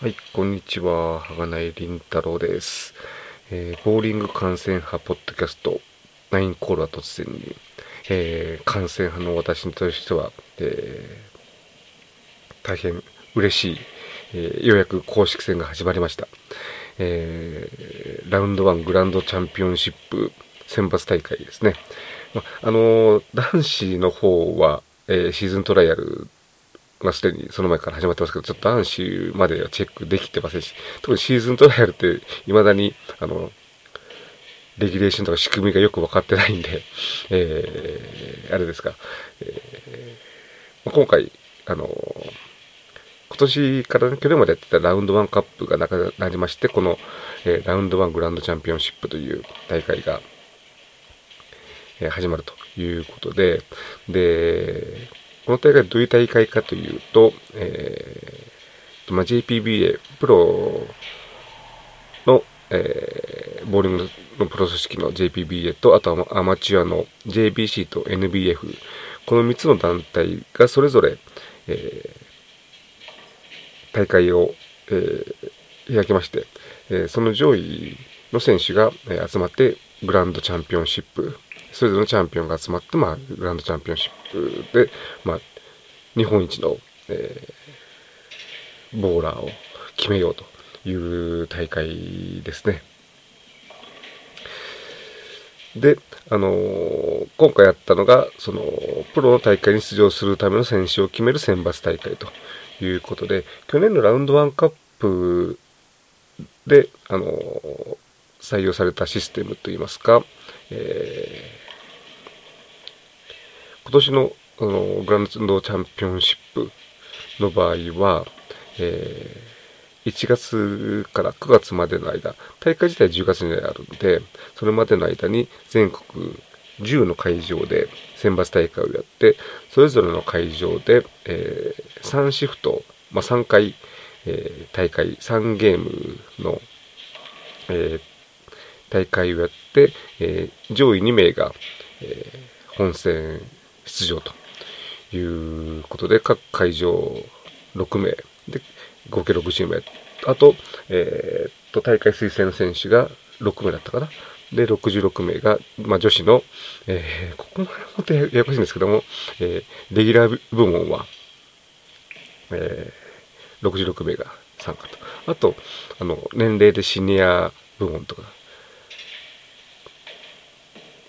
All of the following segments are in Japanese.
はい、こんにちは。はがないりんたろうです。えーボーリング観戦派ポッドキャスト、ナインコールは突然に、えー観戦派の私にとしては、えー大変嬉しい、えーようやく公式戦が始まりました。えーラウンド1グランドチャンピオンシップ選抜大会ですね。まあのー男子の方は、えーシーズントライアルまあ、すでにその前から始まってますけど、ちょっと男子まではチェックできてませんし、特にシーズントライアルって、未だに、あの、レギュレーションとか仕組みがよく分かってないんで、えー、あれですか、えー今回、あの、今年から、去年までやってたラウンドワンカップがなくなりまして、この、えーラウンドワングランドチャンピオンシップという大会が、えー始まるということで、で、この大会どういう大会かというと、えーまあ、JPBA プロの、えーボーリングのプロ組織の JPBA と、あとはアマチュアの JBC と NBF、この3つの団体がそれぞれ、えー大会を、えー開きまして、えーその上位の選手が、えー集まってグランドチャンピオンシップ、それぞれのチャンピオンが集まって、まあ、グランドチャンピオンシップで、まあ、日本一の、えーボーラーを決めようという大会ですね。で、あのー今回やったのが、その、プロの大会に出場するための選手を決める選抜大会ということで、去年のラウンドワンカップで、あのー採用されたシステムといいますか、えー今年のあのグランドチャンピオンシップの場合は、えー1月から9月までの間、大会自体10月にあるので、それまでの間に全国10の会場で選抜大会をやって、それぞれの会場で、えー3シフト、まあ、3回、えー大会、3ゲームの、えー大会をやって、え上位2名が、え本戦出場ということで、各会場6名で、合計60名。あと、えーっと、大会推薦の選手が6名だったかな。で、66名が、まあ、女子の、えーここまで本当にややこしいんですけども、えーレギュラー部門は、えー66名が参加と。あと、あの、年齢でシニア部門とか、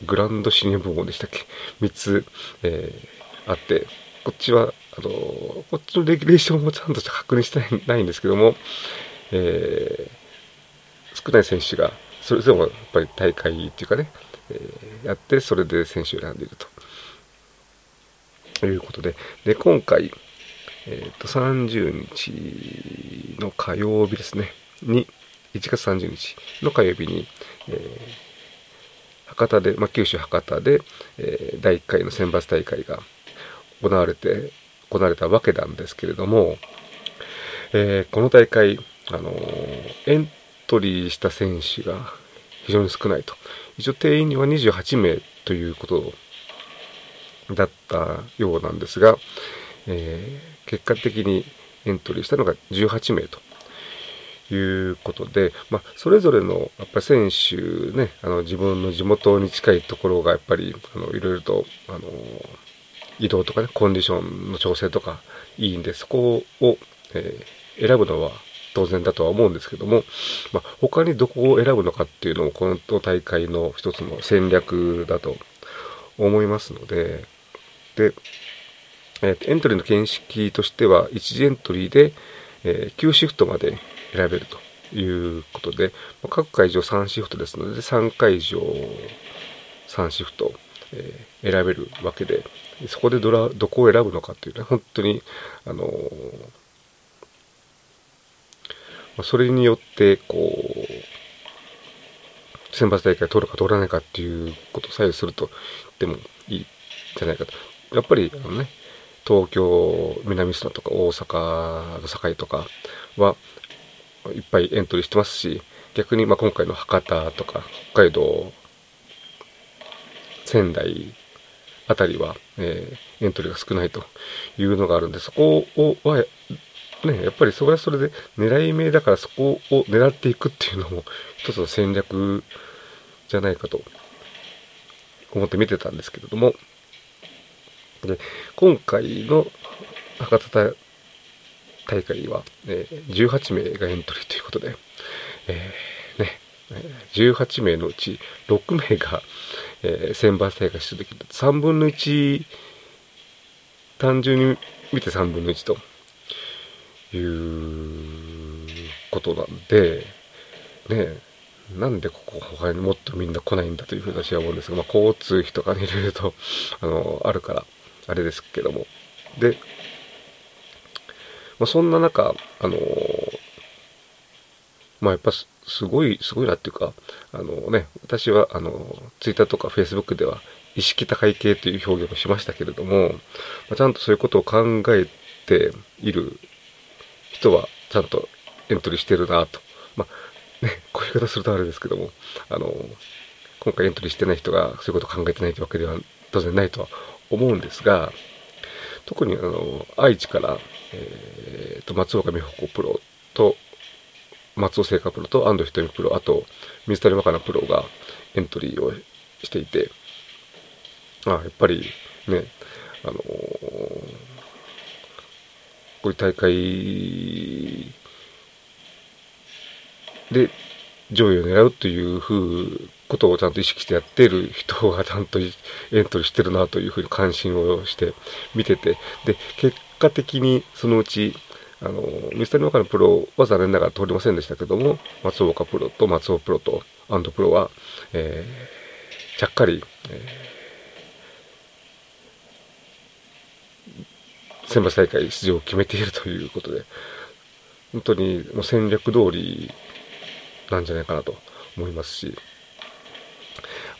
グランドシニア部門でしたっけ ?3 つ、えーあって、こっちは、あのーこっちのレギュレーションもちゃんと確認してないんですけども、えー少ない選手が、それでもやっぱり大会っていうかね、えやって、それで選手を選んでいると。いうことで、で、今回、えっ、と、30日の火曜日ですね、に、1月30日の火曜日に、えー博多で、まあ、九州博多で、えー第1回の選抜大会が行われて、行われたわけなんですけれども、えーこの大会、あのーエントリーした選手が非常に少ないと。一応定員には28名ということだったようなんですが、えー結果的にエントリーしたのが18名ということで、まあ、それぞれのやっぱ選手ね、あの自分の地元に近いところがやっぱりあのいろいろとあの移動とかね、コンディションの調整とかいいんで、そこを、えー選ぶのは当然だとは思うんですけども、まあ、他にどこを選ぶのかっていうのもこの大会の一つの戦略だと思いますので、で、えーエントリーの形式としては、一次エントリーで、えー9シフトまで選べるということで、ま各会場3シフトですので、3会場3シフト、えー選べるわけで、そこでどらどこを選ぶのかっていうのは、本当に、あのーまそれによって、こう、選抜大会取るか取らないかっていうことを左右すると言ってもいいんじゃないかと。やっぱり、あのね、東京、南砂とか大阪の堺とかはいっぱいエントリーしてますし、逆にまあ今回の博多とか北海道、仙台あたりは、えーエントリーが少ないというのがあるんで、そこをはね、やっぱりそれはそれで狙い目だからそこを狙っていくっていうのも一つの戦略じゃないかと思って見てたんですけれども、で、今回の博多大会は、えー、18名がエントリーということで、えー、ね、18名のうち6名が、えー、選抜大会出場できる。3分の1、単純に見て3分の1ということなんで、ね、なんでここ他にもっとみんな来ないんだというふうに私は思うんですが、まあ、交通費とかね、いろいろと、あの、あるから、あれですけども。で、まあ、そんな中、あのまあ、やっぱすごい、すごいなっていうか、あのね、私は、あの、ツイッターとかフェイスブックでは、意識高い系という表現をしましたけれども、まあ、ちゃんとそういうことを考えている人は、ちゃんとエントリーしてるなと。まあ、ね、こういう言い方するとあれですけども、あの、今回エントリーしてない人がそういうことを考えてないというわけでは当然ないとは思うんですが、特にあの、愛知から、えー、と、松岡美穂子プロと、松尾聖華プロと安藤瞳プロ、あと、水谷若菜プロがエントリーをしていて、あやっぱりね、あのー、こういう大会で上位を狙うというふうことをちゃんと意識してやっている人がちゃんとエントリーしてるなというふうに関心をして見てて、で、結果的にそのうち、あの、水谷岡のプロは残念ながら通りませんでしたけども、松岡プロと松尾プロとアンドプロは、えー、ちゃっかり、えー、選抜大会出場を決めているということで、本当にもう戦略通りなんじゃないかなと思いますし、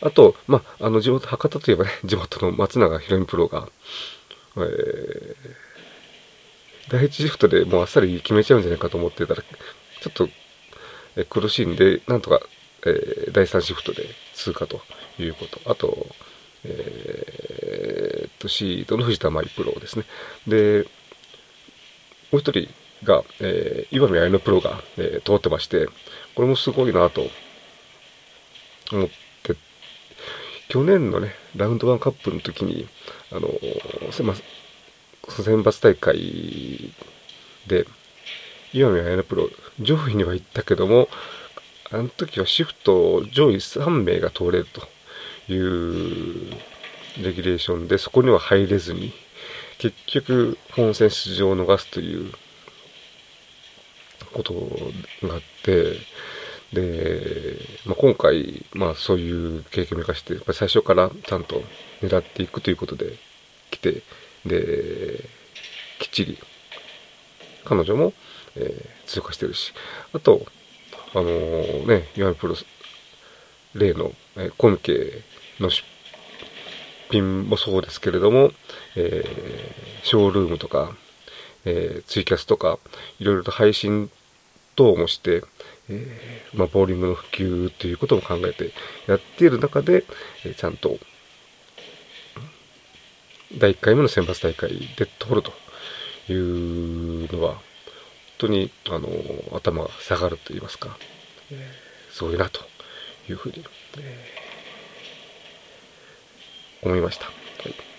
あと、まあ、あの、地元、博多といえばね、地元の松永博美プロが、えー、第一シフトでもうあっさり決めちゃうんじゃないかと思ってたら、ちょっと、え苦しいんで、なんとか、えー、第3シフトで通過ということ。あと、えー、と、シードの藤田舞プロですね。で、もう一人が、えー、岩見彩乃プロが、えー、通ってまして、これもすごいなと思って去年のね、ラウンドワンカップの時に、あの、ま、選抜大会で、岩見彩乃プロ、上位には行ったけども、あの時はシフト上位3名が通れるというレギュレーションで、そこには入れずに、結局本戦出場を逃すということがあって、で、まあ、今回、まあそういう経験を生かして、やっぱり最初からちゃんと狙っていくということで来て、で、きっちり、彼女も、えー、通過してるし、あと、あのー、ね、いわゆるプロ、例の、えー、コミケの出品もそうですけれども、えー、ショールームとか、え、ツイキャスとか、いろいろと配信等もして、えー、まあ、ボーリングの普及ということを考えてやっている中で、えー、ちゃんと、第1回目の選抜大会で取るというのは、本当に、あの、頭が下がると言いますか、えー、すごいなというふうに、えー、思いました。はい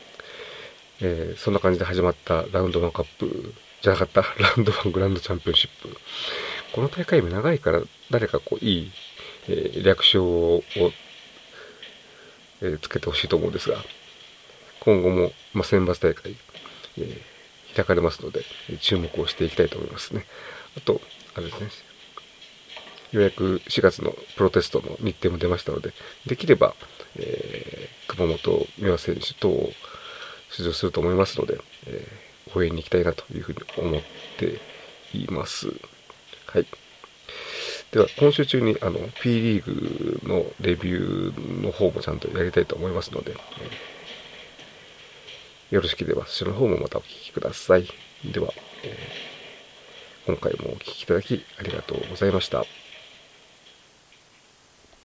えー、そんな感じで始まったラウンドワンカップじゃなかった、ラウンドワングランドチャンピオンシップ。この大会も長いから誰かこういい、えー、略称を、えー、つけてほしいと思うんですが、今後も、まあ、選抜大会、えー、開かれますので、注目をしていきたいと思いますね。あと、あれですね、ようやく4月のプロテストの日程も出ましたので、できれば、えー、熊本美和選手等を出場すると思いますので、えー、応援に行きたいなというふうに思っています。はい。では、今週中に、あの、P リーグのレビューの方もちゃんとやりたいと思いますので、よろしければそちらの方もまたお聴きください。では、えー、今回もお聴きいただきありがとうございました。